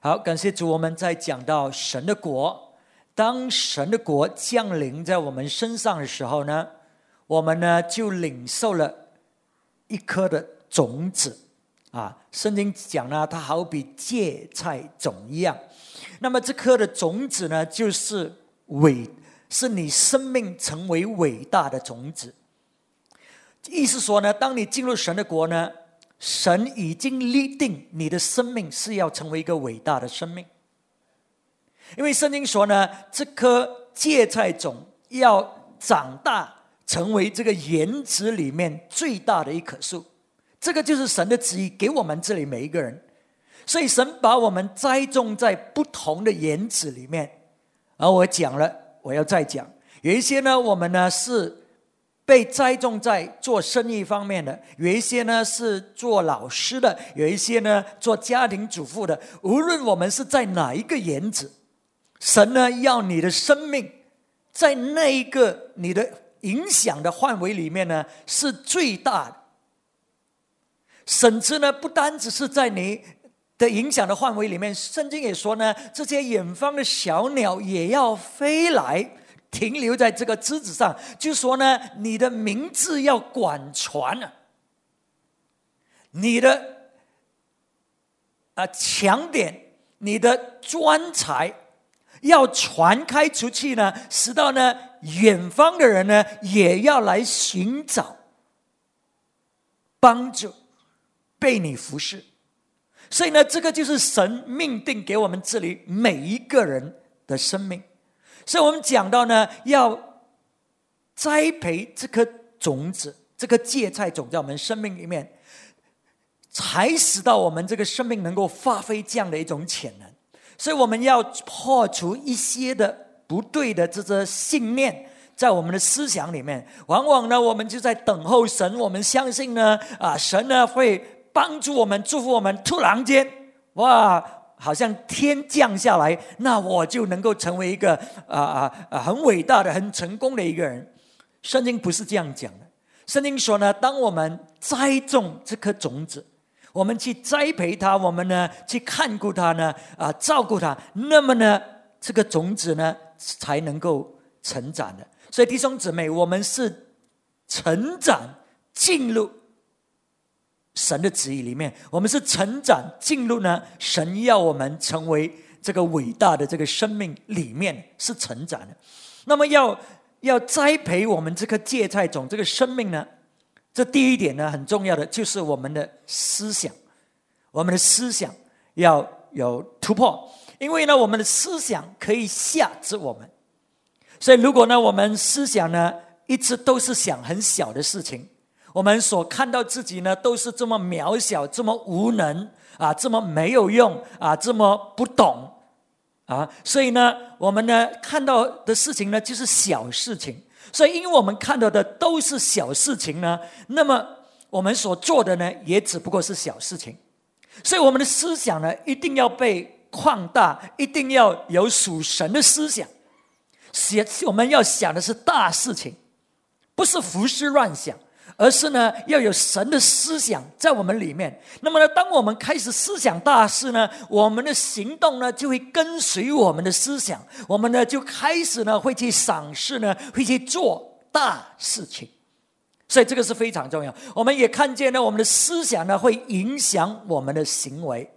好，感谢主，我们在讲到神的国，当神的国降临在我们身上的时候呢，我们呢就领受了一颗的种子啊。圣经讲呢，它好比芥菜种一样。那么这颗的种子呢，就是伟，是你生命成为伟大的种子。意思说呢，当你进入神的国呢。神已经立定你的生命是要成为一个伟大的生命，因为圣经说呢，这颗芥菜种要长大成为这个园子里面最大的一棵树，这个就是神的旨意给我们这里每一个人，所以神把我们栽种在不同的园子里面，而我讲了，我要再讲，有一些呢，我们呢是。被栽种在做生意方面的，有一些呢是做老师的，有一些呢做家庭主妇的。无论我们是在哪一个园子，神呢要你的生命在那一个你的影响的范围里面呢是最大的，甚至呢不单只是在你的影响的范围里面，圣经也说呢，这些远方的小鸟也要飞来。停留在这个枝子上，就说呢，你的名字要广传啊，你的啊强点，你的专才要传开出去呢，使到呢远方的人呢也要来寻找帮助，被你服侍。所以呢，这个就是神命定给我们这里每一个人的生命。所以我们讲到呢，要栽培这颗种子，这个芥菜种在我们生命里面，才使到我们这个生命能够发挥这样的一种潜能。所以我们要破除一些的不对的这个信念，在我们的思想里面。往往呢，我们就在等候神，我们相信呢，啊，神呢会帮助我们，祝福我们。突然间，哇！好像天降下来，那我就能够成为一个啊啊啊很伟大的、很成功的一个人。圣经不是这样讲的。圣经说呢，当我们栽种这颗种子，我们去栽培它，我们呢去看顾它呢，啊照顾它，那么呢这个种子呢才能够成长的。所以弟兄姊妹，我们是成长进入。神的旨意里面，我们是成长进入呢。神要我们成为这个伟大的这个生命里面是成长的。那么要要栽培我们这颗芥菜种这个生命呢？这第一点呢，很重要的就是我们的思想，我们的思想要有突破。因为呢，我们的思想可以吓制我们。所以，如果呢，我们思想呢一直都是想很小的事情。我们所看到自己呢，都是这么渺小，这么无能啊，这么没有用啊，这么不懂啊，所以呢，我们呢看到的事情呢，就是小事情。所以，因为我们看到的都是小事情呢，那么我们所做的呢，也只不过是小事情。所以，我们的思想呢，一定要被扩大，一定要有属神的思想。想我们要想的是大事情，不是胡思乱想。而是呢，要有神的思想在我们里面。那么呢，当我们开始思想大事呢，我们的行动呢就会跟随我们的思想。我们呢就开始呢会去赏识呢，会去做大事情。所以这个是非常重要。我们也看见呢，我们的思想呢会影响我们的行为。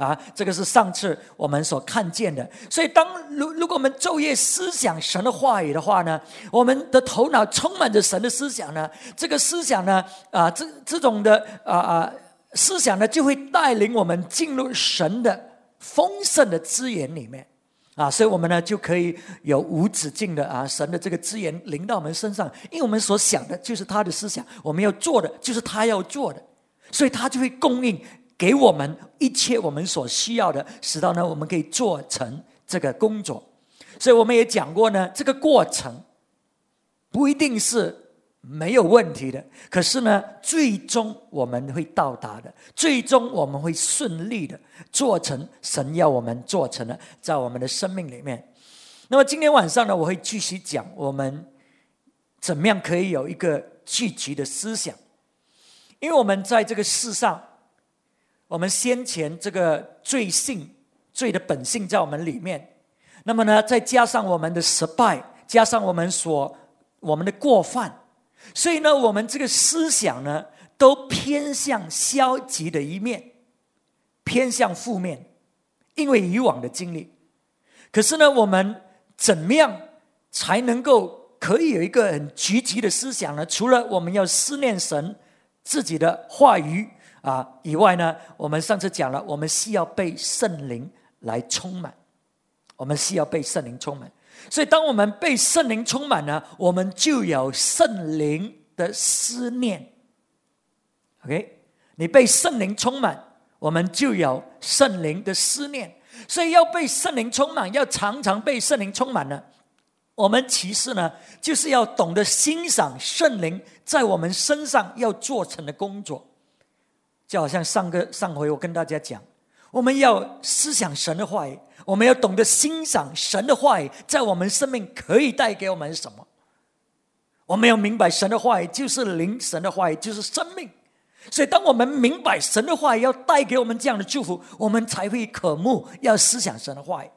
啊，这个是上次我们所看见的。所以，当如如果我们昼夜思想神的话语的话呢，我们的头脑充满着神的思想呢，这个思想呢，啊，这这种的啊啊思想呢，就会带领我们进入神的丰盛的资源里面啊，所以我们呢就可以有无止境的啊神的这个资源临到我们身上，因为我们所想的就是他的思想，我们要做的就是他要做的，所以他就会供应。给我们一切我们所需要的，使到呢我们可以做成这个工作。所以我们也讲过呢，这个过程不一定是没有问题的，可是呢，最终我们会到达的，最终我们会顺利的做成神要我们做成的，在我们的生命里面。那么今天晚上呢，我会继续讲我们怎么样可以有一个聚集的思想，因为我们在这个世上。我们先前这个罪性罪的本性在我们里面。那么呢，再加上我们的失败，加上我们所我们的过犯，所以呢，我们这个思想呢，都偏向消极的一面，偏向负面。因为以往的经历，可是呢，我们怎么样才能够可以有一个很积极的思想呢？除了我们要思念神自己的话语啊以外呢，我们上次讲了，我们需要被圣灵来充满，我们需要被圣灵充满。所以，当我们被圣灵充满呢，我们就有圣灵的思念。OK，你被圣灵充满。我们就有圣灵的思念，所以要被圣灵充满，要常常被圣灵充满呢。我们其实呢，就是要懂得欣赏圣灵在我们身上要做成的工作。就好像上个上回我跟大家讲，我们要思想神的话语，我们要懂得欣赏神的话语在我们生命可以带给我们什么。我们要明白神的话语就是灵，神的话语就是生命。所以，当我们明白神的话语要带给我们这样的祝福，我们才会渴慕要思想神的话语。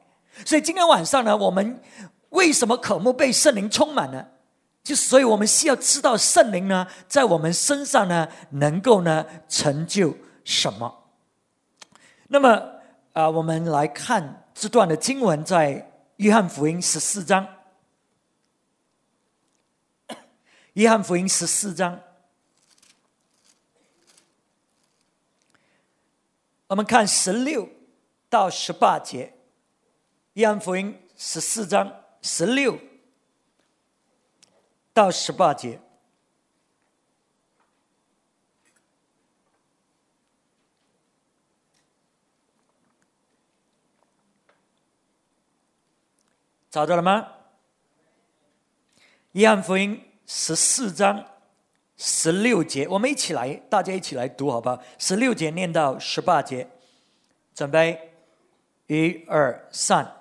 所以，今天晚上呢，我们为什么渴慕被圣灵充满呢？就，所以我们需要知道圣灵呢，在我们身上呢，能够呢成就什么。那么，啊，我们来看这段的经文，在约翰福音十四章。约翰福音十四章。我们看十六到十八节，《约翰福音》十四章十六到十八节，找到了吗？《约翰福音》十四章。十六节，我们一起来，大家一起来读，好不好？十六节念到十八节，准备，一二三，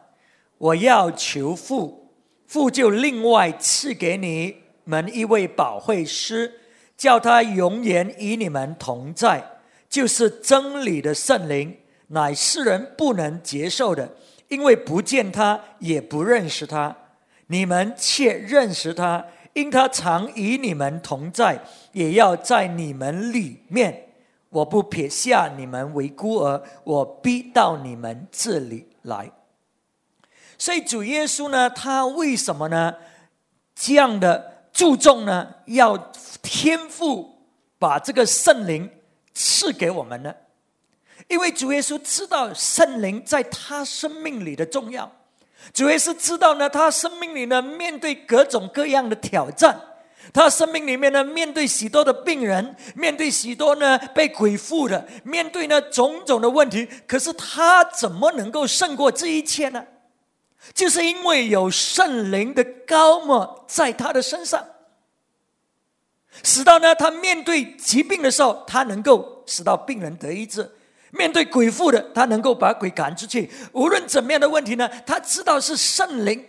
我要求父，父就另外赐给你们一位保惠师，叫他永远与你们同在，就是真理的圣灵，乃世人不能接受的，因为不见他，也不认识他，你们却认识他。因他常与你们同在，也要在你们里面。我不撇下你们为孤儿，我逼到你们这里来。所以主耶稣呢，他为什么呢？这样的注重呢？要天赋把这个圣灵赐给我们呢？因为主耶稣知道圣灵在他生命里的重要。主耶稣知道呢，他生命里呢面对各种各样的挑战，他生命里面呢面对许多的病人，面对许多呢被鬼附的，面对呢种种的问题。可是他怎么能够胜过这一切呢？就是因为有圣灵的高莫在他的身上，使到呢他面对疾病的时候，他能够使到病人得医治。面对鬼父的，他能够把鬼赶出去。无论怎么样的问题呢，他知道是圣灵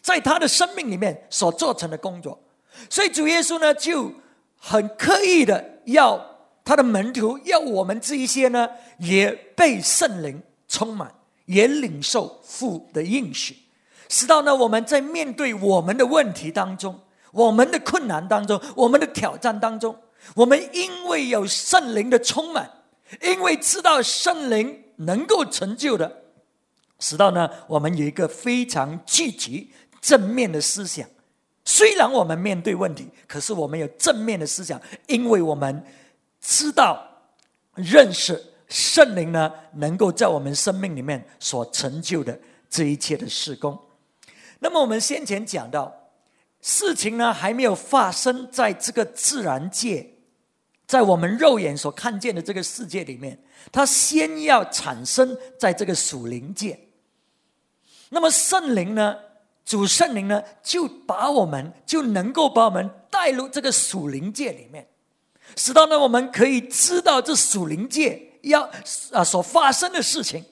在他的生命里面所做成的工作。所以主耶稣呢，就很刻意的要他的门徒，要我们这一些呢，也被圣灵充满，也领受父的应许，使到呢我们在面对我们的问题当中，我们的困难当中，我们的挑战当中，我们因为有圣灵的充满。因为知道圣灵能够成就的，使到呢，我们有一个非常积极正面的思想。虽然我们面对问题，可是我们有正面的思想，因为我们知道认识圣灵呢，能够在我们生命里面所成就的这一切的事工。那么我们先前讲到，事情呢还没有发生在这个自然界。在我们肉眼所看见的这个世界里面，它先要产生在这个属灵界。那么圣灵呢，主圣灵呢，就把我们就能够把我们带入这个属灵界里面，使到呢我们可以知道这属灵界要啊所发生的事情。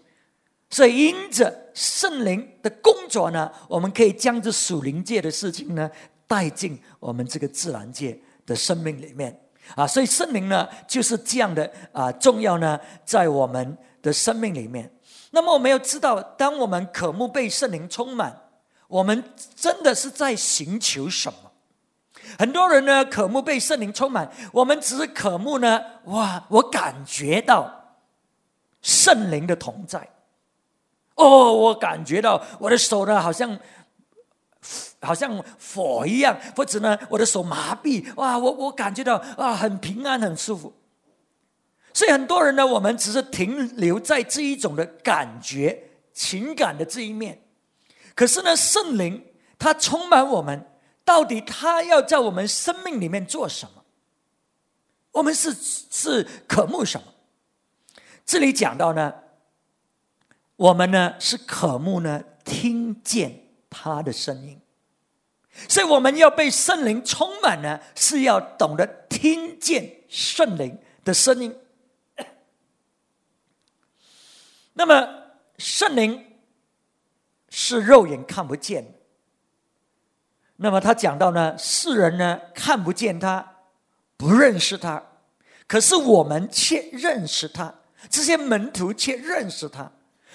所以因着圣灵的工作呢，我们可以将这属灵界的事情呢带进我们这个自然界的生命里面。啊，所以圣灵呢就是这样的啊重要呢，在我们的生命里面。那么我们要知道，当我们渴慕被圣灵充满，我们真的是在寻求什么？很多人呢渴慕被圣灵充满，我们只是渴慕呢，哇，我感觉到圣灵的同在。哦，我感觉到我的手呢，好像好像火一样，或者呢，我的手麻痹。哇，我我感觉到啊，很平安，很舒服。所以很多人呢，我们只是停留在这一种的感觉、情感的这一面。可是呢，圣灵它充满我们，到底他要在我们生命里面做什么？我们是是渴慕什么？这里讲到呢。我们呢是渴慕呢听见他的声音，所以我们要被圣灵充满呢，是要懂得听见圣灵的声音。那么圣灵是肉眼看不见的，那么他讲到呢，世人呢看不见他，不认识他，可是我们却认识他，这些门徒却认识他。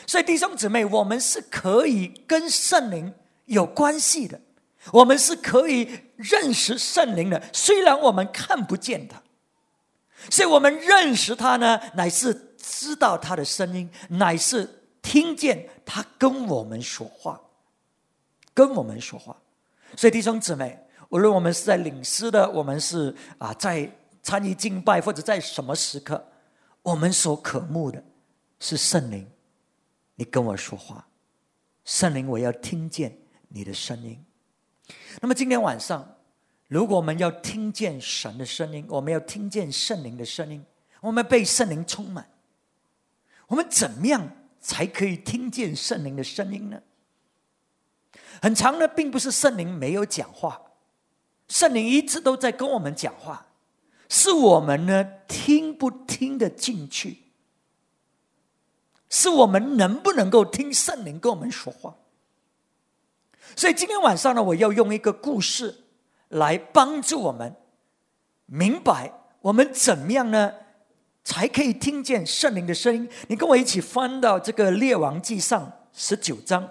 所以弟兄姊妹，我们是可以跟圣灵有关系的，我们是可以认识圣灵的。虽然我们看不见他，所以我们认识他呢，乃是知道他的声音，乃是听见他跟我们说话，跟我们说话。所以弟兄姊妹，无论我们是在领诗的，我们是啊在参与敬拜，或者在什么时刻，我们所渴慕的是圣灵。你跟我说话，圣灵，我要听见你的声音。那么今天晚上，如果我们要听见神的声音，我们要听见圣灵的声音，我们被圣灵充满，我们怎么样才可以听见圣灵的声音呢？很长的，并不是圣灵没有讲话，圣灵一直都在跟我们讲话，是我们呢听不听得进去。是我们能不能够听圣灵跟我们说话？所以今天晚上呢，我要用一个故事来帮助我们明白我们怎么样呢，才可以听见圣灵的声音。你跟我一起翻到这个《列王记上》十九章，《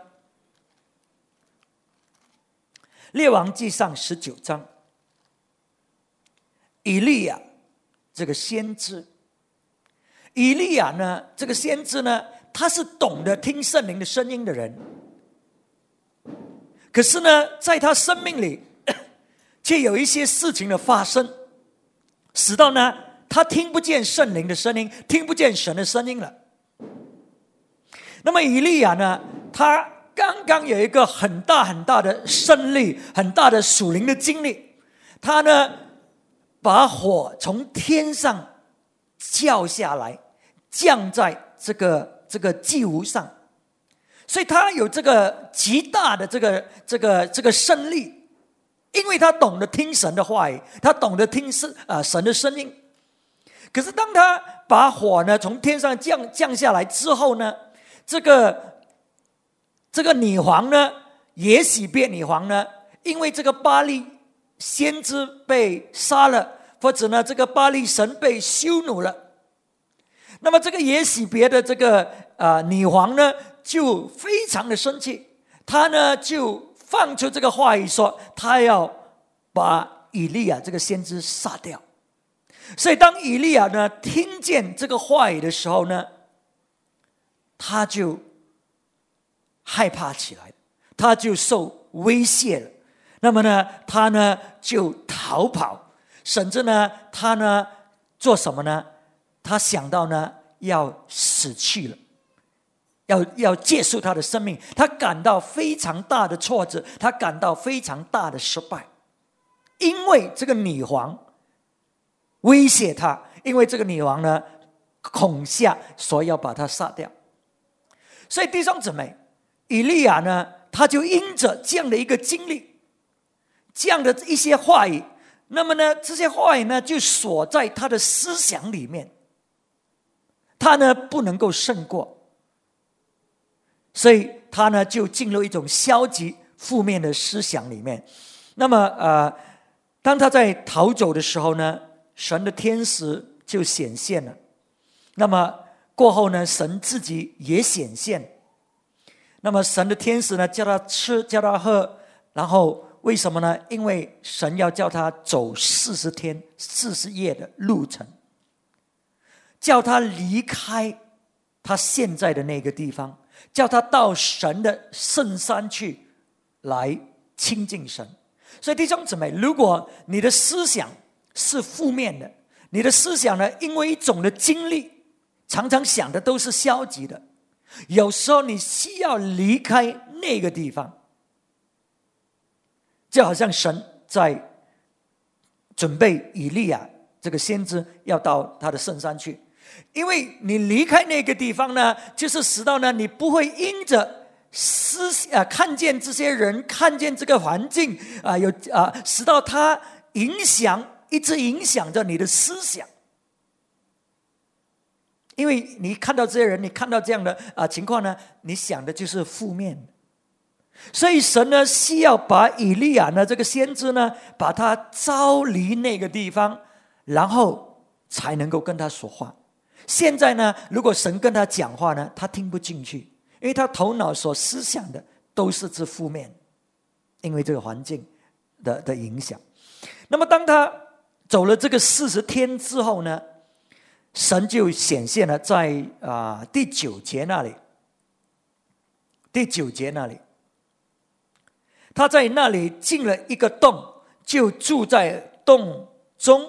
列王记上》十九章，以利亚这个先知。以利亚呢？这个先知呢？他是懂得听圣灵的声音的人，可是呢，在他生命里，却有一些事情的发生，使到呢，他听不见圣灵的声音，听不见神的声音了。那么以利亚呢？他刚刚有一个很大很大的胜利，很大的属灵的经历，他呢，把火从天上叫下来。降在这个这个祭物上，所以他有这个极大的这个这个这个胜利，因为他懂得听神的话语，他懂得听神啊神的声音。可是当他把火呢从天上降降下来之后呢，这个这个女皇呢，也许变女皇呢，因为这个巴利先知被杀了，或者呢这个巴利神被羞辱了。那么这个也许别的这个啊女皇呢，就非常的生气，她呢就放出这个话语说，她要把以利亚这个先知杀掉。所以当以利亚呢听见这个话语的时候呢，他就害怕起来，他就受威胁了。那么呢，他呢就逃跑，甚至呢，他呢做什么呢？他想到呢，要死去了，要要结束他的生命。他感到非常大的挫折，他感到非常大的失败，因为这个女皇威胁他，因为这个女王呢恐吓，所以要把他杀掉。所以弟兄姊妹，以利亚呢，他就因着这样的一个经历，这样的一些话语，那么呢，这些话语呢，就锁在他的思想里面。他呢不能够胜过，所以他呢就进入一种消极负面的思想里面。那么呃，当他在逃走的时候呢，神的天使就显现了。那么过后呢，神自己也显现。那么神的天使呢，叫他吃，叫他喝，然后为什么呢？因为神要叫他走四十天、四十夜的路程，叫他离开他现在的那个地方，叫他到神的圣山去来亲近神。所以弟兄姊妹，如果你的思想是负面的，你的思想呢，因为一种的经历，常常想的都是消极的。有时候你需要离开那个地方，就好像神在准备以利亚这个先知要到他的圣山去，因为你离开那个地方呢，就是使到呢你不会因着思啊看见这些人，看见这个环境啊有啊使到他影响一直影响着你的思想。因为你看到这些人，你看到这样的啊情况呢，你想的就是负面。所以神呢，需要把以利亚呢这个先知呢，把他招离那个地方，然后才能够跟他说话。现在呢，如果神跟他讲话呢，他听不进去，因为他头脑所思想的都是这负面，因为这个环境的的影响。那么当他走了这个四十天之后呢？神就显现了在啊第九节那里，第九节那里，他在那里进了一个洞，就住在洞中。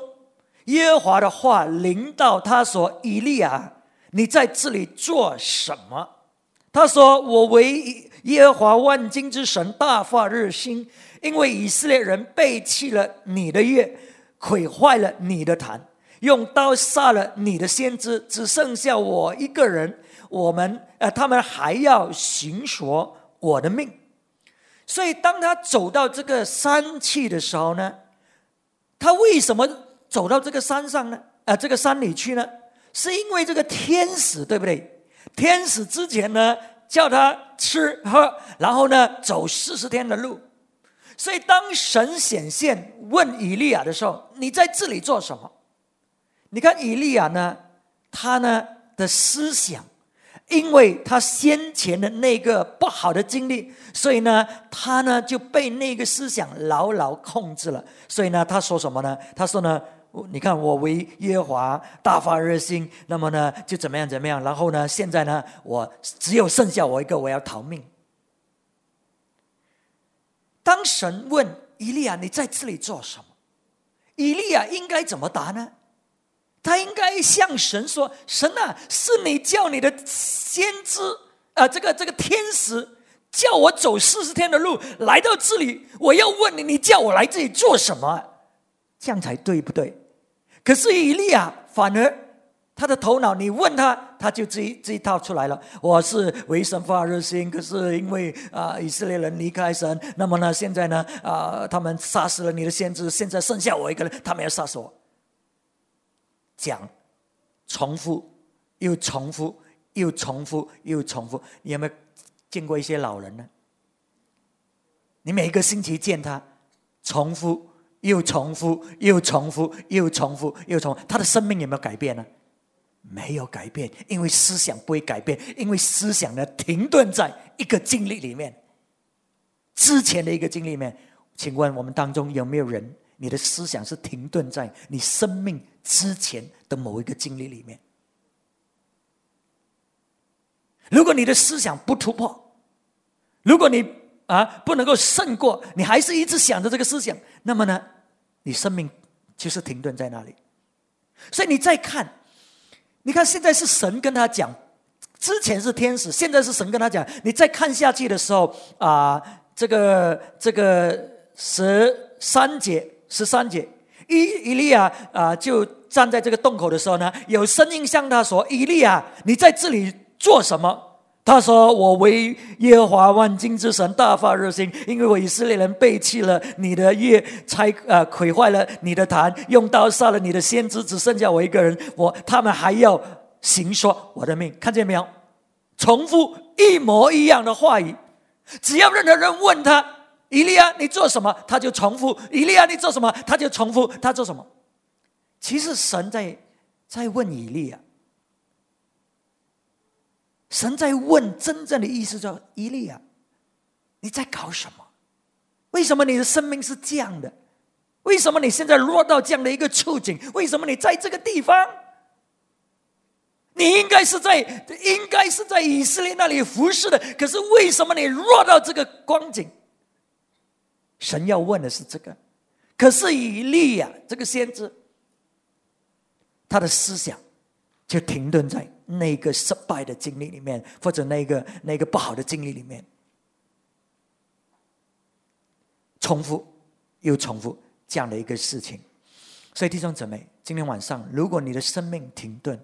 耶和华的话临到他说：“以利亚，你在这里做什么？”他说：“我为耶和华万金之神大发热心，因为以色列人背弃了你的约，毁坏了你的坛。”用刀杀了你的先知，只剩下我一个人。我们呃，他们还要寻索我的命。所以，当他走到这个山去的时候呢，他为什么走到这个山上呢？啊，这个山里去呢？是因为这个天使，对不对？天使之前呢，叫他吃喝，然后呢，走四十天的路。所以，当神显现问以利亚的时候，你在这里做什么？你看以利亚呢，他呢的思想，因为他先前的那个不好的经历，所以呢，他呢就被那个思想牢牢控制了。所以呢，他说什么呢？他说呢，你看我为耶和华大发热心，那么呢就怎么样怎么样。然后呢，现在呢，我只有剩下我一个，我要逃命。当神问以利亚你在这里做什么？以利亚应该怎么答呢？他应该向神说：“神啊，是你叫你的先知啊，这个这个天使叫我走四十天的路来到这里，我要问你，你叫我来这里做什么？这样才对不对？可是以利亚反而他的头脑，你问他，他就这一这一套出来了。我是为神发热心，可是因为啊以色列人离开神，那么呢现在呢啊他们杀死了你的先知，现在剩下我一个人，他们要杀死我。”讲，重复，又重复，又重复，又重复。你有没有见过一些老人呢？你每个星期见他，重复，又重复，又重复，又重复，又重，他的生命有没有改变呢？没有改变，因为思想不会改变，因为思想呢停顿在一个经历里面，之前的一个经历里面。请问我们当中有没有人？你的思想是停顿在你生命之前的某一个经历里面。如果你的思想不突破，如果你啊不能够胜过，你还是一直想着这个思想，那么呢，你生命就是停顿在那里。所以你再看，你看现在是神跟他讲，之前是天使，现在是神跟他讲。你再看下去的时候啊，这个这个十三节。十三节，伊伊利亚啊，就站在这个洞口的时候呢，有声音向他说：“伊利亚，你在这里做什么？”他说：“我为耶和华万金之神大发热心，因为我以色列人背弃了你的约，拆呃毁坏了你的坛，用刀杀了你的先知，只剩下我一个人。我他们还要行说我的命，看见没有？重复一模一样的话语，只要任何人问他。”以利亚，你做什么？他就重复。以利亚，你做什么？他就重复。他做什么？其实神在在问以利啊，神在问真正的意思叫以利啊，你在搞什么？为什么你的生命是这样的？为什么你现在落到这样的一个处境？为什么你在这个地方？你应该是在应该是在以色列那里服侍的，可是为什么你落到这个光景？神要问的是这个，可是以利亚这个先知，他的思想就停顿在那个失败的经历里面，或者那个那个不好的经历里面，重复又重复这样的一个事情。所以弟兄姊妹，今天晚上，如果你的生命停顿，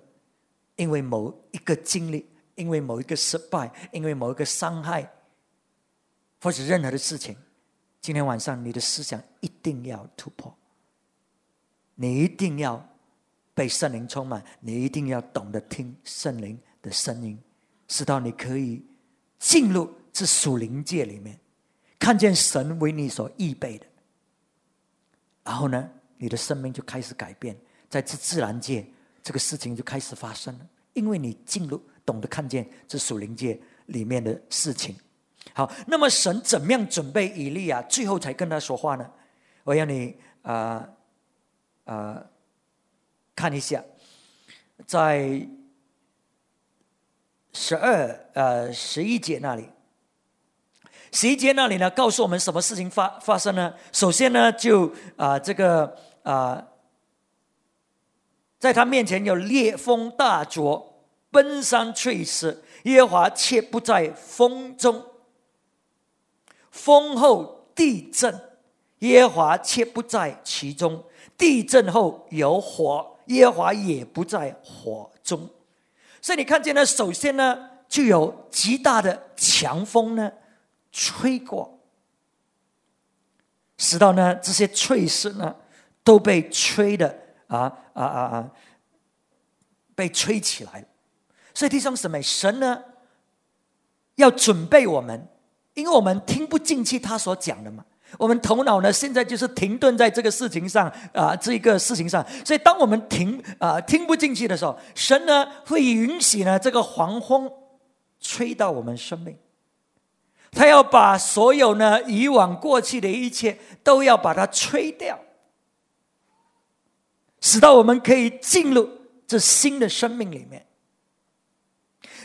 因为某一个经历，因为某一个失败，因为某一个伤害，或者任何的事情，今天晚上你的思想一定要突破。你一定要被圣灵充满，你一定要懂得听圣灵的声音，直到你可以进入这属灵界里面，看见神为你所预备的。然后呢，你的生命就开始改变，在这自然界。这个事情就开始发生了，因为你进入懂得看见这属灵界里面的事情。好，那么神怎么样准备以利亚，最后才跟他说话呢？我要你啊啊看一下，在十二呃十一节那里，十一节那里呢，告诉我们什么事情发发生呢？首先呢，就啊这个啊。在他面前有烈风大作，奔山翠石，耶和华却不在风中；风后地震，耶和华却不在其中；地震后有火，耶和华也不在火中。所以你看见呢，首先呢，就有极大的强风呢吹过，使到呢这些翠石呢都被吹的。啊啊啊啊！被吹起来了，所以弟兄姊妹，神呢要准备我们，因为我们听不进去他所讲的嘛。我们头脑呢现在就是停顿在这个事情上啊，这个事情上。所以当我们停啊听不进去的时候，神呢会允许呢这个黄风吹到我们生命，他要把所有呢以往过去的一切都要把它吹掉。使到我们可以进入这新的生命里面。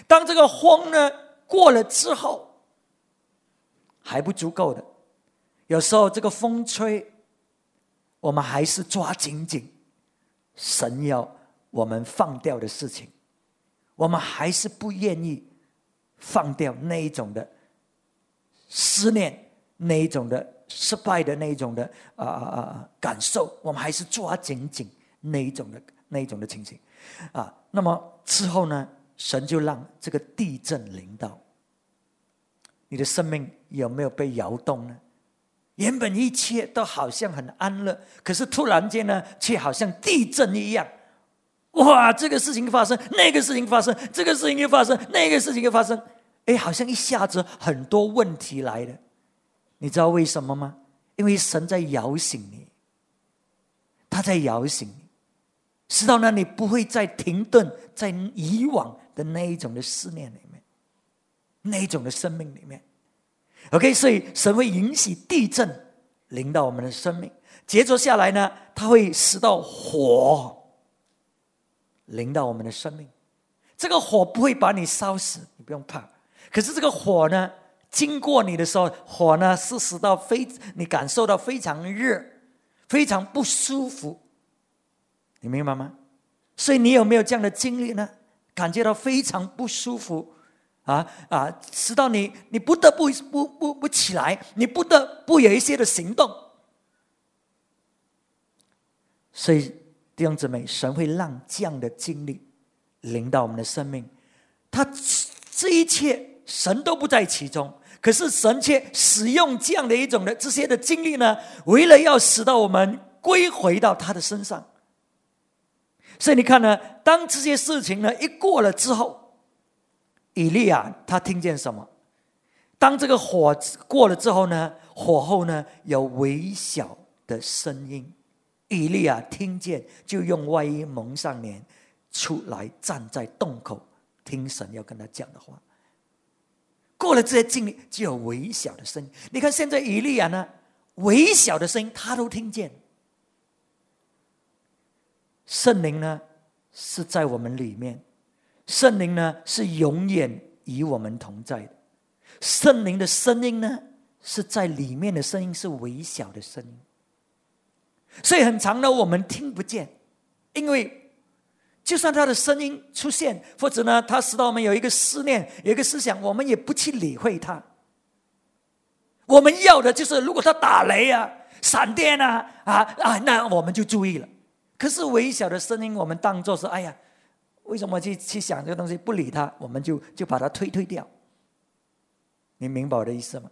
当这个风呢过了之后，还不足够的。有时候这个风吹，我们还是抓紧紧神要我们放掉的事情，我们还是不愿意放掉那一种的思念，那一种的失败的那一种的啊啊啊感受，我们还是抓紧紧。那一种的那一种的情形，啊，那么之后呢，神就让这个地震临到，你的生命有没有被摇动呢？原本一切都好像很安乐，可是突然间呢，却好像地震一样，哇，这个事情发生，那个事情发生，这个事情又发生，那个事情又发生，哎，好像一下子很多问题来了，你知道为什么吗？因为神在摇醒你，他在摇醒你。直到呢，你不会再停顿在以往的那一种的思念里面，那种的生命里面。OK，所以神会允许地震临到我们的生命，接着下来呢，它会使到火临到我们的生命。这个火不会把你烧死，你不用怕。可是这个火呢，经过你的时候，火呢是使到非你感受到非常热，非常不舒服。你明白吗？所以你有没有这样的经历呢？感觉到非常不舒服啊啊！直到你你不得不不不不起来，你不得不有一些的行动。所以弟兄姊妹，神会让这样的经历临到我们的生命。他这一切神都不在其中，可是神却使用这样的一种的这些的经历呢，为了要使到我们归回到他的身上。所以你看呢，当这些事情呢一过了之后，以利亚他听见什么？当这个火过了之后呢，火后呢有微小的声音，以利亚听见，就用外衣蒙上脸，出来站在洞口，听神要跟他讲的话。过了这些经历，就有微小的声音。你看现在以利亚呢，微小的声音他都听见。圣灵呢是在我们里面，圣灵呢是永远与我们同在的。圣灵的声音呢是在里面的声音，是微小的声音。所以很长的我们听不见，因为就算他的声音出现，或者呢，他使到我们有一个思念，有一个思想，我们也不去理会他。我们要的就是，如果他打雷啊、闪电啊、啊啊，那我们就注意了。可是微小的声音，我们当做是哎呀，为什么去去想这个东西？不理他，我们就就把它推推掉。你明白我的意思吗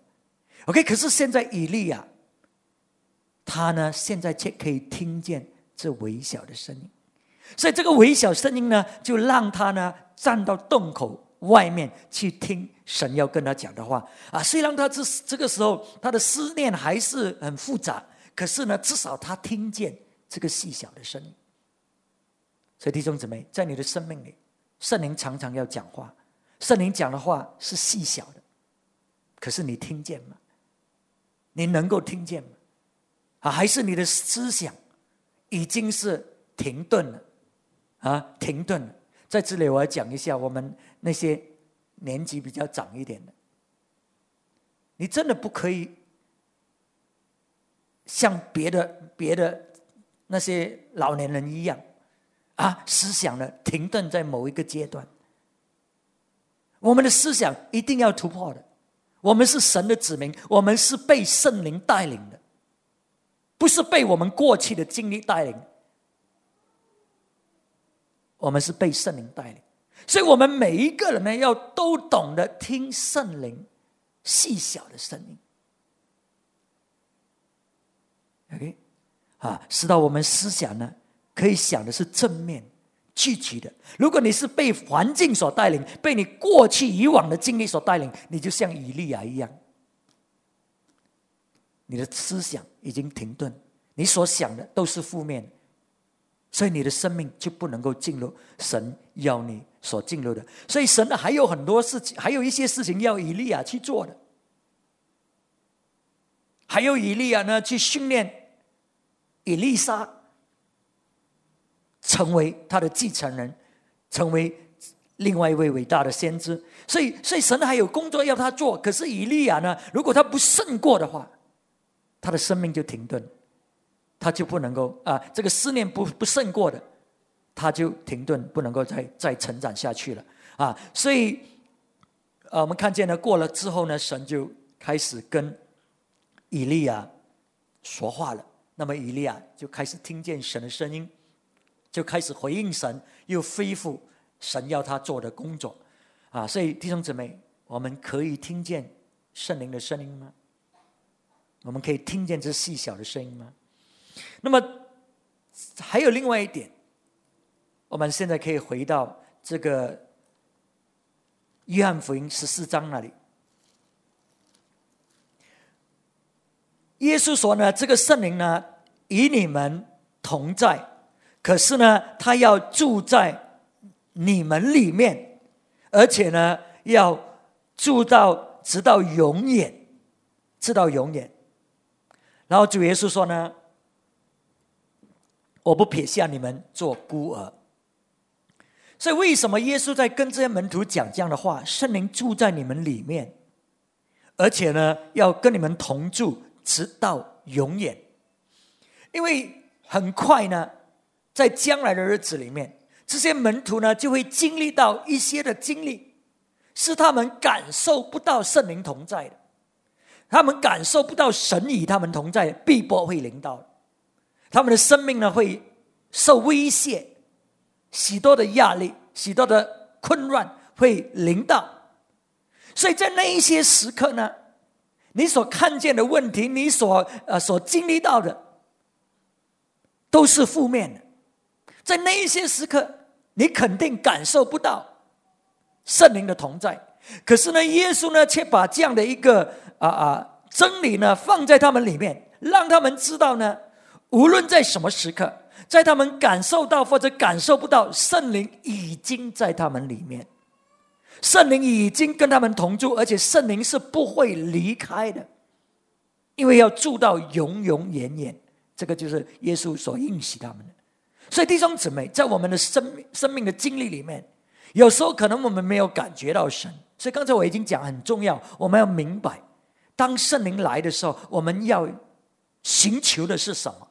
？OK，可是现在以利亚。他呢，现在却可以听见这微小的声音，所以这个微小声音呢，就让他呢站到洞口外面去听神要跟他讲的话啊。虽然他这这个时候他的思念还是很复杂，可是呢，至少他听见这个细小的声音。所以弟兄姊妹，在你的生命里，圣灵常常要讲话，圣灵讲的话是细小的，可是你听见吗？你能够听见吗？啊，还是你的思想已经是停顿了，啊，停顿了。在这里，我要讲一下我们那些年纪比较长一点的，你真的不可以像别的别的那些老年人一样，啊，思想呢停顿在某一个阶段。我们的思想一定要突破的。我们是神的子民，我们是被圣灵带领的。不是被我们过去的经历带领，我们是被圣灵带领，所以，我们每一个人呢，要都懂得听圣灵细小的声音。OK，啊，使到我们思想呢，可以想的是正面、积极的。如果你是被环境所带领，被你过去以往的经历所带领，你就像以利亚一样。你的思想已经停顿，你所想的都是负面，所以你的生命就不能够进入神要你所进入的。所以神呢还有很多事情，还有一些事情要以利亚去做的，还有以利亚呢去训练以利沙成为他的继承人，成为另外一位伟大的先知。所以，所以神还有工作要他做。可是以利亚呢，如果他不胜过的话，他的生命就停顿，他就不能够啊，这个思念不不胜过的，他就停顿，不能够再再成长下去了啊。所以，呃，我们看见了过了之后呢，神就开始跟以利亚说话了。那么以利亚就开始听见神的声音，就开始回应神，又恢复神要他做的工作啊。所以弟兄姊妹，我们可以听见圣灵的声音吗？我们可以听见这细小的声音吗？那么还有另外一点，我们现在可以回到这个约翰福音十四章那里。耶稣说呢，这个圣灵呢与你们同在，可是呢，他要住在你们里面，而且呢，要住到直到永远，直到永远。然后主耶稣说呢：“我不撇下你们做孤儿。”所以为什么耶稣在跟这些门徒讲这样的话？圣灵住在你们里面，而且呢，要跟你们同住，直到永远。因为很快呢，在将来的日子里面，这些门徒呢，就会经历到一些的经历，是他们感受不到圣灵同在的。他们感受不到神与他们同在，必波会临到，他们的生命呢会受威胁，许多的压力、许多的困乱会临到，所以在那一些时刻呢，你所看见的问题，你所呃所经历到的，都是负面的，在那一些时刻，你肯定感受不到圣灵的同在。可是呢，耶稣呢，却把这样的一个啊啊真理呢放在他们里面，让他们知道呢，无论在什么时刻，在他们感受到或者感受不到，圣灵已经在他们里面，圣灵已经跟他们同住，而且圣灵是不会离开的，因为要住到永永远远。这个就是耶稣所应许他们的。所以弟兄姊妹，在我们的生命生命的经历里面，有时候可能我们没有感觉到神。所以刚才我已经讲很重要，我们要明白，当圣灵来的时候，我们要寻求的是什么？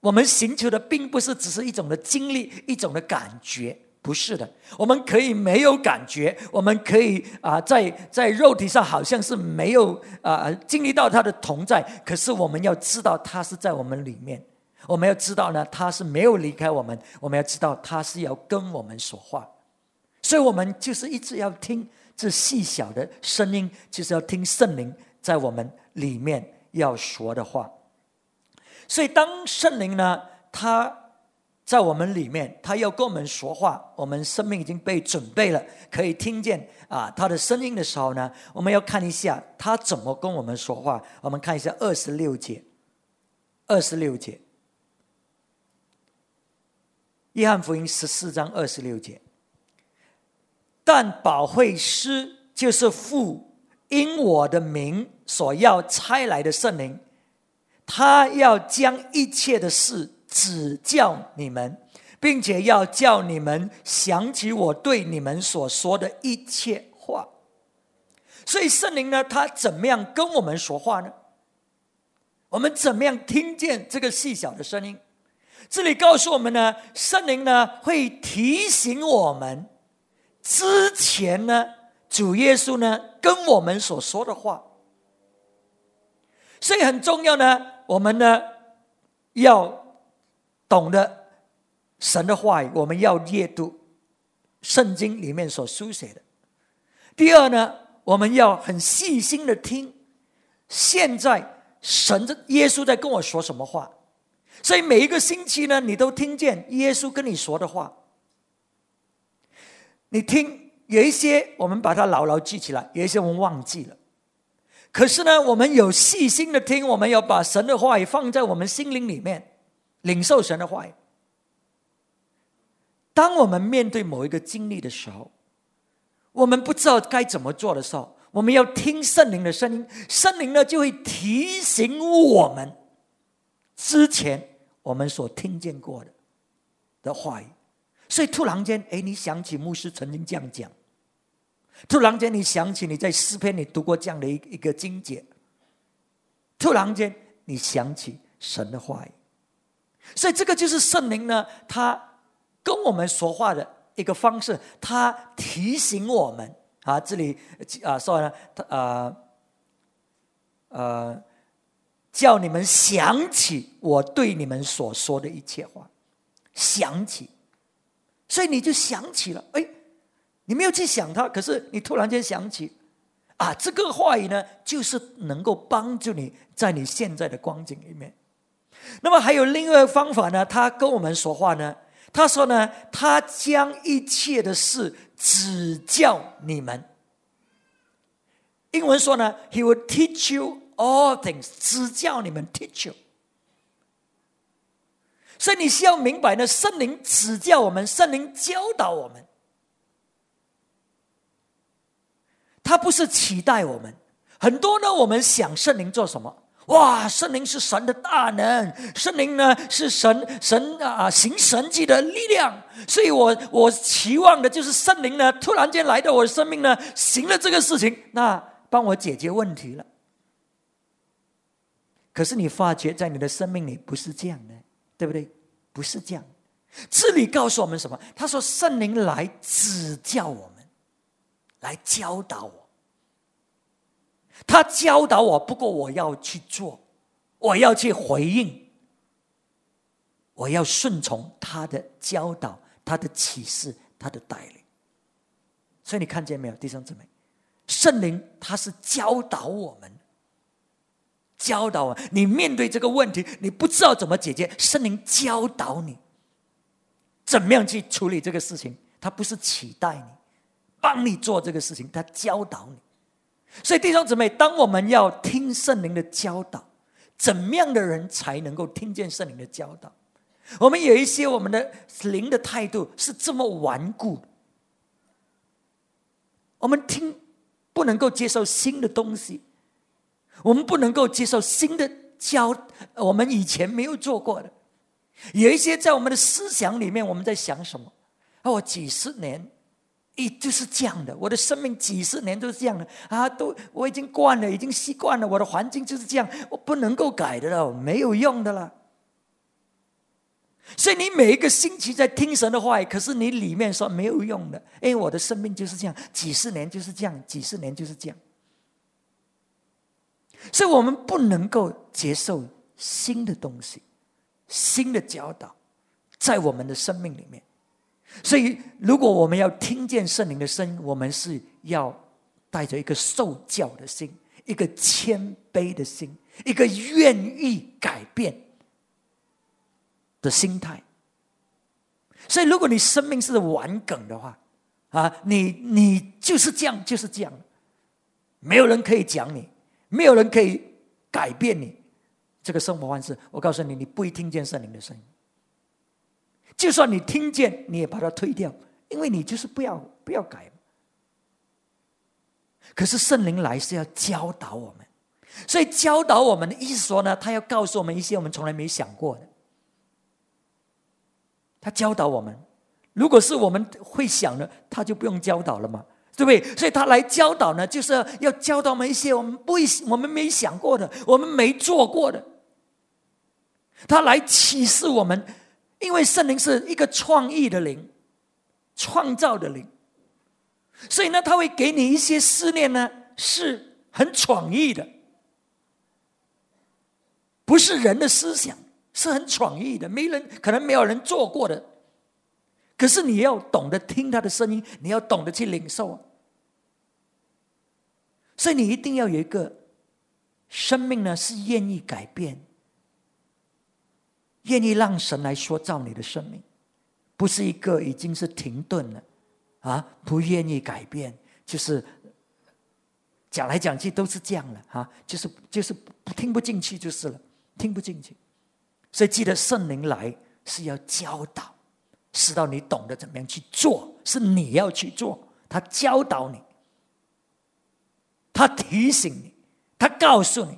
我们寻求的并不是只是一种的经历，一种的感觉，不是的。我们可以没有感觉，我们可以啊，在在肉体上好像是没有啊经历到他的同在，可是我们要知道他是在我们里面。我们要知道呢，他是没有离开我们。我们要知道他是要跟我们说话，所以我们就是一直要听这细小的声音，就是要听圣灵在我们里面要说的话。所以，当圣灵呢，他在我们里面，他要跟我们说话，我们生命已经被准备了，可以听见啊他的声音的时候呢，我们要看一下他怎么跟我们说话。我们看一下二十六节，二十六节，约翰福音十四章二十六节。但保惠师就是父因我的名所要差来的圣灵。他要将一切的事指教你们，并且要叫你们想起我对你们所说的一切话。所以圣灵呢，他怎么样跟我们说话呢？我们怎么样听见这个细小的声音？这里告诉我们呢，圣灵呢会提醒我们之前呢，主耶稣呢跟我们所说的话。所以很重要呢。我们呢，要懂得神的话语，我们要阅读圣经里面所书写的。第二呢，我们要很细心的听，现在神的耶稣在跟我说什么话。所以每一个星期呢，你都听见耶稣跟你说的话。你听有一些，我们把它牢牢记起来；有一些我们忘记了。可是呢，我们有细心的听，我们要把神的话语放在我们心灵里面，领受神的话语。当我们面对某一个经历的时候，我们不知道该怎么做的时候，我们要听圣灵的声音，圣灵呢就会提醒我们之前我们所听见过的的话语。所以突然间，哎，你想起牧师曾经这样讲。突然间，你想起你在诗篇里读过这样的一一个经节。突然间，你想起神的话语，所以这个就是圣灵呢，他跟我们说话的一个方式。他提醒我们啊，这里啊说呢，他呃呃，叫你们想起我对你们所说的一切话，想起，所以你就想起了，哎。你没有去想他，可是你突然间想起，啊，这个话语呢，就是能够帮助你在你现在的光景里面。那么还有另外一个方法呢，他跟我们说话呢，他说呢，他将一切的事指教你们。英文说呢，He will teach you all things，指教你们，teach you。所以你需要明白呢，圣灵指教我们，圣灵教导我们。他不是期待我们，很多呢。我们想圣灵做什么？哇，圣灵是神的大能，圣灵呢是神神啊行神迹的力量。所以我我期望的就是圣灵呢突然间来到我的生命呢，行了这个事情，那帮我解决问题了。可是你发觉在你的生命里不是这样的，对不对？不是这样。这里告诉我们什么？他说圣灵来指教我们。来教导我，他教导我，不过我要去做，我要去回应，我要顺从他的教导、他的启示、他的带领。所以你看见没有，弟兄姊妹，圣灵他是教导我们，教导我。你面对这个问题，你不知道怎么解决，圣灵教导你怎么样去处理这个事情。他不是期待你。帮你做这个事情，他教导你。所以弟兄姊妹，当我们要听圣灵的教导、怎么样的人才能够听见圣灵的教导？我们有一些我们的灵的态度是这么顽固，我们听不能够接受新的东西，我们不能够接受新的教，我们以前没有做过的。有一些在我们的思想里面，我们在想什么？啊，我几十年，一就是这样的，我的生命几十年都是这样的啊，都我已经惯了，已经习惯了，我的环境就是这样，我不能够改的了，没有用的了。所以你每一个星期在听神的话可是你里面说没有用的，因为，我的生命就是这样，几十年就是这样，几十年就是这样。所以我们不能够接受新的东西。新的教导，在我们的生命里面。所以，如果我们要听见圣灵的声音，我们是要带着一个受教的心，一个谦卑的心，一个愿意改变的心态。所以，如果你生命是顽梗的话，啊，你你就是这样，就是这样，没有人可以讲你，没有人可以改变你。这个生活方式，我告诉你，你不会听见圣灵的声音。就算你听见，你也把它推掉，因为你就是不要不要改。可是圣灵来是要教导我们，所以教导我们的意思说呢，他要告诉我们一些我们从来没想过的。他教导我们，如果是我们会想的，他就不用教导了嘛。对不对？所以他来教导呢，就是要教导我们一些我们不会、我们没想过的、我们没做过的。他来启示我们，因为圣灵是一个创意的灵，创造的灵，所以呢，他会给你一些思念呢，是很创意的，不是人的思想，是很创意的，没人可能没有人做过的。可是你要懂得听他的声音，你要懂得去领受啊。所以你一定要有一个生命呢，是愿意改变，愿意让神来说造你的生命，不是一个已经是停顿了啊，不愿意改变，就是讲来讲去都是这样了啊，就是就是听不进去就是了，听不进去。所以记得圣灵来是要教导，使到你懂得怎么样去做，是你要去做，他教导你。他提醒你，他告诉你，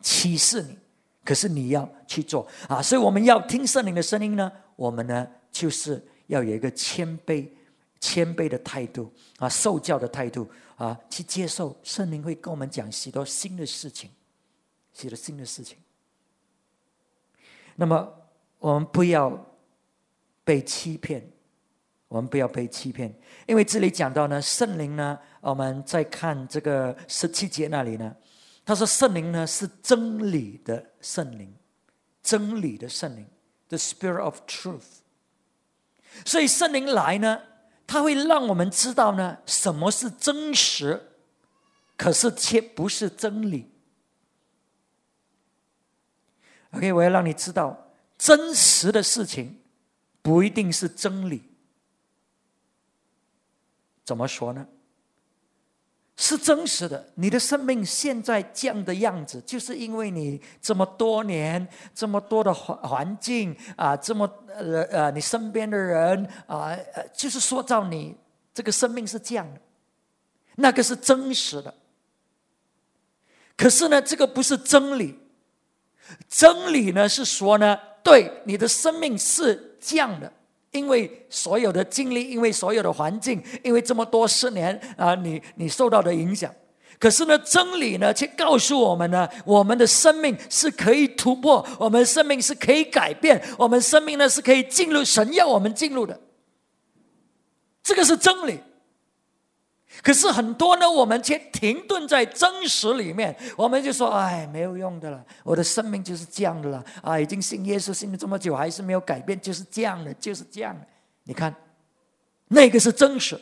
启示你，可是你要去做啊！所以我们要听圣灵的声音呢，我们呢就是要有一个谦卑、谦卑的态度啊，受教的态度啊，去接受圣灵会跟我们讲许多新的事情，许多新的事情。那么我们不要被欺骗。我们不要被欺骗，因为这里讲到呢，圣灵呢，我们在看这个十七节那里呢，他说圣灵呢是真理的圣灵，真理的圣灵，the spirit of truth。所以圣灵来呢，他会让我们知道呢，什么是真实，可是却不是真理。OK，我要让你知道，真实的事情不一定是真理。怎么说呢？是真实的。你的生命现在这样的样子，就是因为你这么多年、这么多的环环境啊，这么呃呃，你身边的人啊，就是塑造你这个生命是这样的。那个是真实的。可是呢，这个不是真理。真理呢，是说呢，对你的生命是这样的。因为所有的经历，因为所有的环境，因为这么多十年啊，你你受到的影响，可是呢，真理呢却告诉我们呢，我们的生命是可以突破，我们生命是可以改变，我们生命呢是可以进入神要我们进入的，这个是真理。可是很多呢，我们却停顿在真实里面，我们就说：“哎，没有用的了，我的生命就是这样的了啊！已经信耶稣信了这么久，还是没有改变，就是这样的，就是这样的。”你看，那个是真实，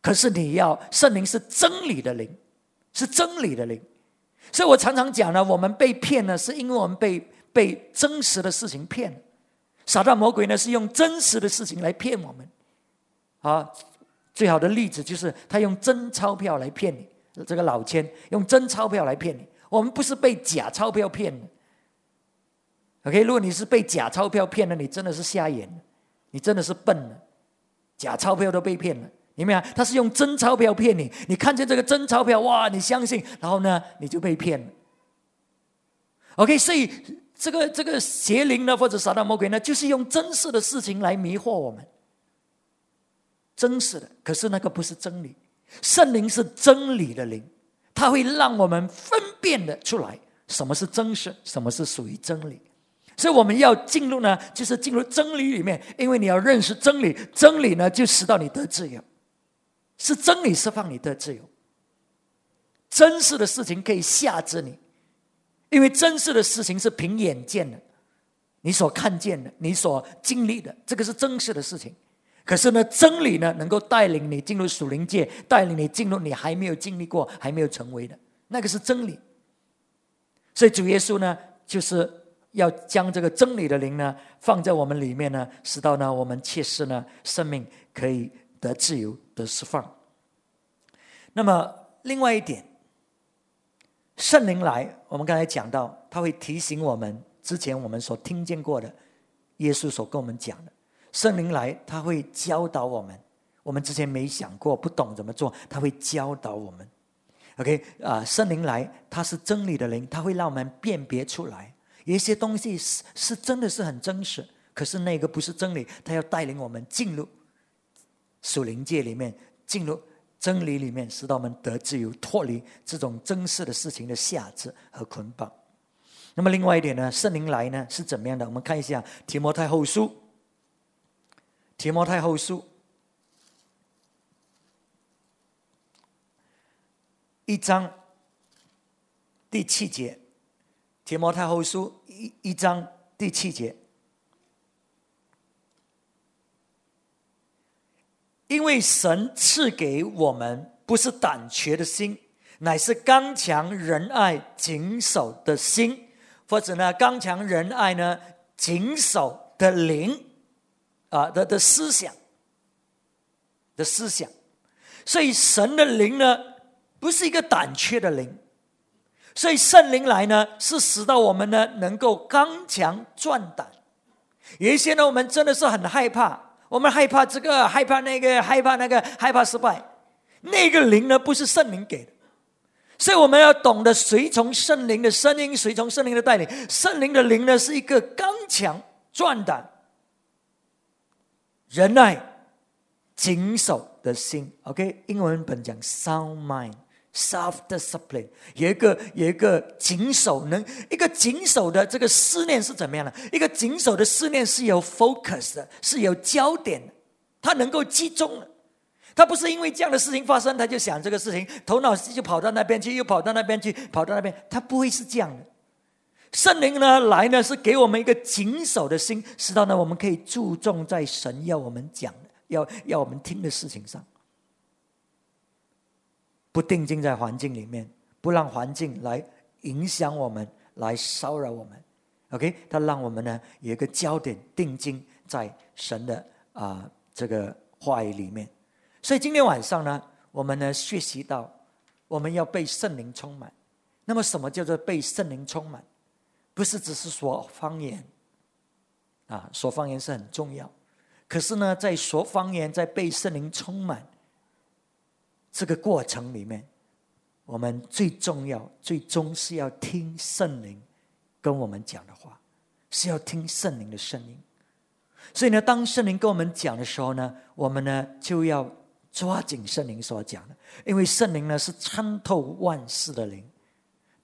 可是你要圣灵是真理的灵，是真理的灵。所以我常常讲呢，我们被骗呢，是因为我们被被真实的事情骗。撒旦魔鬼呢，是用真实的事情来骗我们，啊。最好的例子就是他用真钞票来骗你，这个老千用真钞票来骗你。我们不是被假钞票骗的。OK，如果你是被假钞票骗了，你真的是瞎眼了，你真的是笨了。假钞票都被骗了，明白他是用真钞票骗你，你看见这个真钞票，哇，你相信，然后呢，你就被骗了。OK，所以这个这个邪灵呢，或者撒旦魔鬼呢，就是用真实的事情来迷惑我们。真实的，可是那个不是真理。圣灵是真理的灵，它会让我们分辨的出来，什么是真实，什么是属于真理。所以我们要进入呢，就是进入真理里面，因为你要认识真理，真理呢就使到你得自由，是真理释放你的自由。真实的事情可以吓着你，因为真实的事情是凭眼见的，你所看见的，你所经历的，这个是真实的事情。可是呢，真理呢能够带领你进入属灵界，带领你进入你还没有经历过、还没有成为的那个是真理。所以主耶稣呢，就是。要将这个真理的灵呢放在我们里面呢，使到呢我们切实呢生命可以得自由得释放。那么另外一点，圣灵来，我们刚才讲到，他会提醒我们之前我们所听见过的，耶稣所跟我们讲的，圣灵来，他会教导我们，我们之前没想过、不懂怎么做，他会教导我们。OK 啊，圣灵来，他是真理的灵，他会让我们辨别出来。有一些东西是是真的是很真实，可是那个不是真理。他要带领我们进入属灵界里面，进入真理里面，使到我们得自由，脱离这种真实的事情的限制和捆绑。那么另外一点呢，圣灵来呢是怎么样的？我们看一下提摩太后书，提摩太后书一章第七节。提摩太后书一一章第七节，因为神赐给我们不是胆怯的心，乃是刚强仁爱谨守的心，或者呢刚强仁爱呢谨守的灵。啊的的思想的思想，所以神的灵呢不是一个胆怯的灵。所以圣灵来呢，是使到我们呢能够刚强壮胆。有一些呢，我们真的是很害怕，我们害怕这个，害怕那个，害怕那个，害怕失败。那个灵呢，不是圣灵给的，所以我们要懂得随从圣灵的声音，随从圣灵的带领。圣灵的灵呢，是一个刚强壮胆、仁爱、谨守的心。OK，英文本讲 sound mind。self discipline 有一个有一个谨守，能一个谨守的这个思念是怎么样的？一个谨守的思念是有 focus 的，是有焦点的，他能够集中的。他不是因为这样的事情发生，他就想这个事情，头脑就跑到那边去，又跑到那边去，跑到那边，他不会是这样的。圣灵呢来呢，是给我们一个谨守的心，使到呢我们可以注重在神要我们讲，要要我们听的事情上。不定睛在环境里面，不让环境来影响我们，来骚扰我们。OK，他让我们呢有一个焦点定睛在神的啊这个话语里面。所以今天晚上呢，我们呢学习到我们要被圣灵充满。那么什么叫做被圣灵充满？不是只是说方言啊，说方言是很重要。可是呢，在说方言，在被圣灵充满。这个过程里面，我们最重要、最终是要听圣灵跟我们讲的话，是要听圣灵的声音。所以呢，当圣灵跟我们讲的时候呢，我们呢就要抓紧圣灵所讲的，因为圣灵呢是参透万事的灵，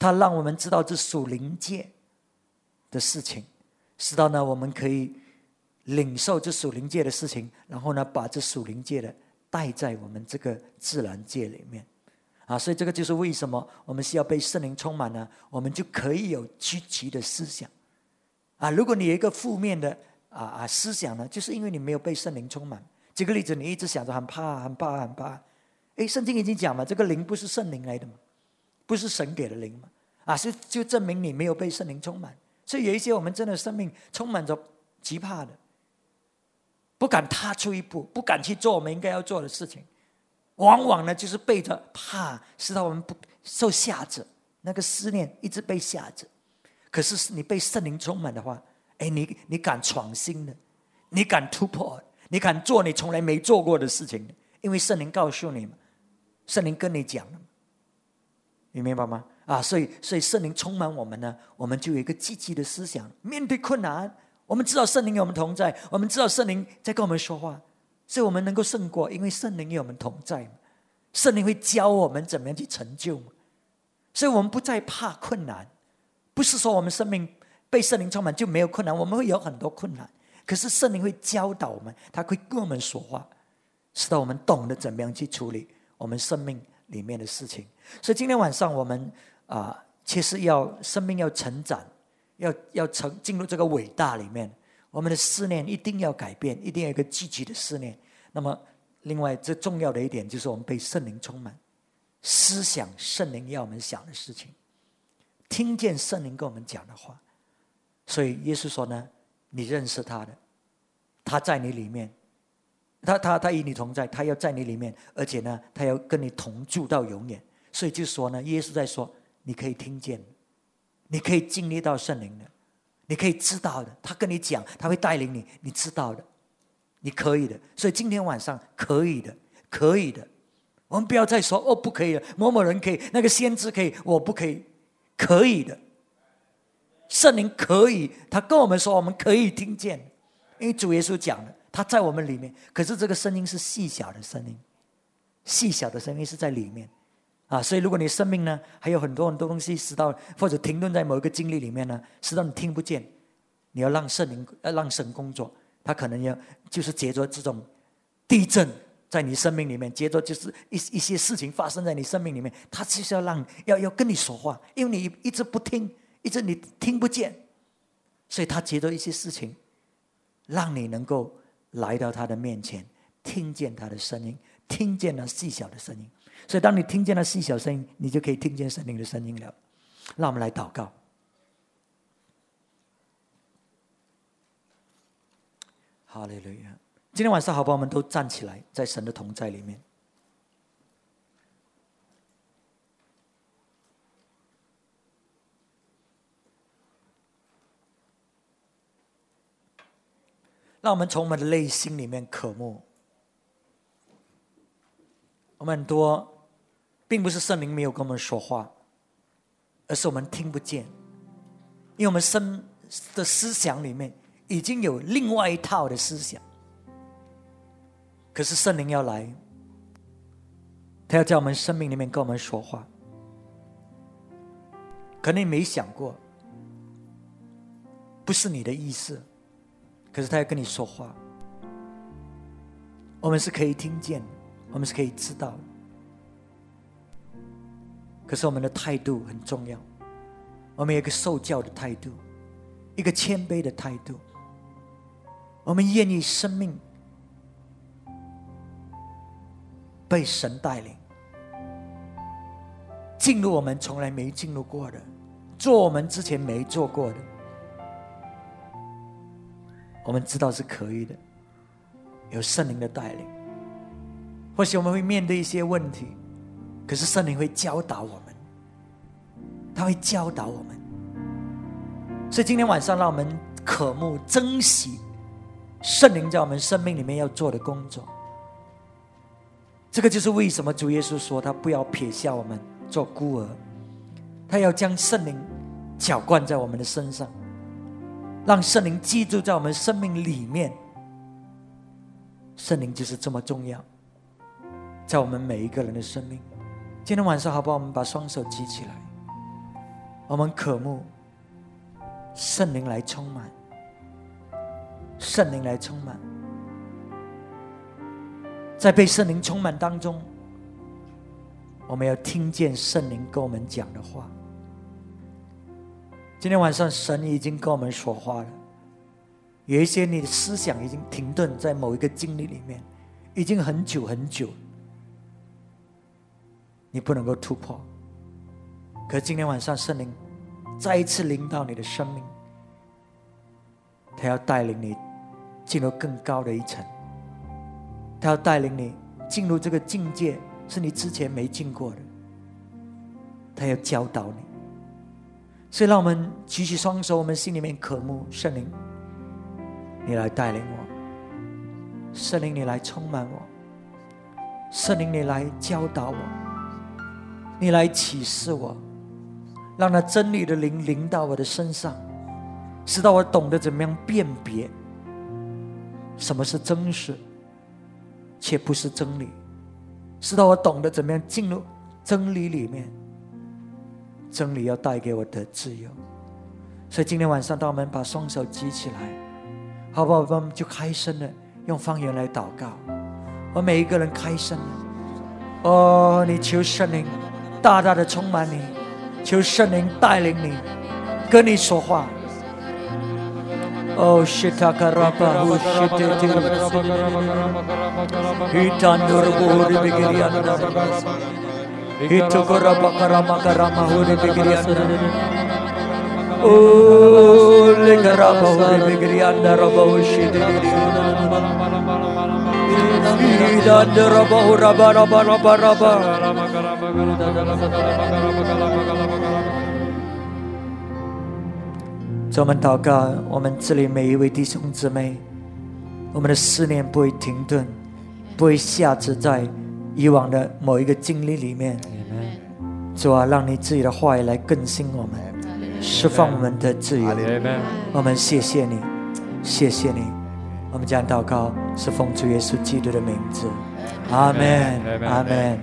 他让我们知道这属灵界的事情，使到呢我们可以领受这属灵界的事情，然后呢把这属灵界的。带在我们这个自然界里面，啊，所以这个就是为什么我们需要被圣灵充满呢？我们就可以有积极的思想，啊，如果你有一个负面的啊啊思想呢，就是因为你没有被圣灵充满。举个例子，你一直想着很怕、很怕、很怕，哎，圣经已经讲了，这个灵不是圣灵来的嘛，不是神给的灵嘛，啊，是就证明你没有被圣灵充满。所以有一些我们真的生命充满着极怕的。不敢踏出一步，不敢去做我们应该要做的事情，往往呢就是背着怕，使到我们不受吓着，那个思念一直被吓着。可是你被圣灵充满的话，哎，你你敢闯新的，你敢突破，你敢做你从来没做过的事情，因为圣灵告诉你嘛，圣灵跟你讲了，你明白吗？啊，所以所以圣灵充满我们呢，我们就有一个积极的思想，面对困难，我们知道圣灵与我们同在，我们知道圣灵在跟我们说话，所以我们能够胜过，因为圣灵与我们同在圣灵会教我们怎么样去成就，所以我们不再怕困难，不是说我们生命被圣灵充满就没有困难，我们会有很多困难，可是圣灵会教导我们，他会跟我们说话，使得我们懂得怎么样去处理我们生命里面的事情。所以今天晚上我们啊，其实要生命要成长，要要成进入这个伟大里面，我们的思念一定要改变，一定要一个积极的思念。那么。另外，最重要的一点就是我们被圣灵充满，思想圣灵要我们想的事情，听见圣灵跟我们讲的话。所以耶稣说呢：“你认识他的，他在你里面，他他他与你同在，他要在你里面，而且呢，他要跟你同住到永远。”所以就说呢，耶稣在说：“你可以听见，你可以经历到圣灵的，你可以知道的。他跟你讲，他会带领你，你知道的。”你可以的，所以今天晚上可以的，可以的。我们不要再说哦，不可以了。某某人可以，那个先知可以，我不可以，可以的。圣灵可以，他跟我们说，我们可以听见，因为主耶稣讲的，他在我们里面。可是这个声音是细小的声音，细小的声音是在里面啊。所以如果你生命呢还有很多很多东西，使到或者停顿在某一个经历里面呢，使到你听不见，你要让圣灵，要让神工作。他可能要就是接着这种地震在你生命里面，接着就是一一些事情发生在你生命里面，他就是要让要要跟你说话，因为你一直不听，一直你听不见，所以他接着一些事情，让你能够来到他的面前，听见他的声音，听见那细小的声音。所以当你听见那细小声音，你就可以听见神灵的声音了。让我们来祷告。哈利路亚！今天晚上，好朋友们都站起来，在神的同在里面。让我们从我们的内心里面渴慕。我们很多，并不是圣灵没有跟我们说话，而是我们听不见，因为我们生的思想里面。已经有另外一套的思想，可是圣灵要来，他要在我们生命里面跟我们说话。可能你没想过，不是你的意思，可是他要跟你说话。我们是可以听见，我们是可以知道，可是我们的态度很重要。我们有一个受教的态度，一个谦卑的态度。我们愿意生命被神带领，进入我们从来没进入过的，做我们之前没做过的。我们知道是可以的，有圣灵的带领。或许我们会面对一些问题，可是圣灵会教导我们，他会教导我们。所以今天晚上，让我们渴慕、珍惜。圣灵在我们生命里面要做的工作，这个就是为什么主耶稣说他不要撇下我们做孤儿，他要将圣灵浇灌在我们的身上，让圣灵记住在我们生命里面。圣灵就是这么重要，在我们每一个人的生命。今天晚上，好不好？我们把双手举起来，我们渴慕圣灵来充满。圣灵来充满，在被圣灵充满当中，我们要听见圣灵跟我们讲的话。今天晚上，神已经跟我们说话了。有一些你的思想已经停顿在某一个经历里面，已经很久很久，你不能够突破。可今天晚上，圣灵再一次临到你的生命。他要带领你进入更高的一层，他要带领你进入这个境界，是你之前没进过的。他要教导你，所以，让我们举起双手，我们心里面渴慕圣灵，你来带领我，圣灵你来充满我，圣灵你来教导我，你来启示我，让那真理的灵临到我的身上，使到我懂得怎么样辨别什么是真实，且不是真理，使到我懂得怎么样进入真理里面。真理要带给我的自由，所以今天晚上，当我们把双手举起来，好不好？我们就开声了，用方言来祷告。我每一个人开声了。哦，你求圣灵大大的充满你，求圣灵带领你，跟你说话。哦，西塔卡拉巴乌西特提，伊坦努尔布里比吉亚纳。Itu koraba karama karama huri bigrianda. Ule karama huri bigrianda raba ushidi. Ida raba raba raba raba raba. 主，我们祷告，我们这里每一位弟兄姊妹，我们的思念不会停顿，不会下止在以往的某一个经历里面，主啊，让你自己的话语来更新我们，释放我们的自由。我们谢谢你，谢谢你。我们将祷告是奉主耶稣基督的名字，阿门，阿门。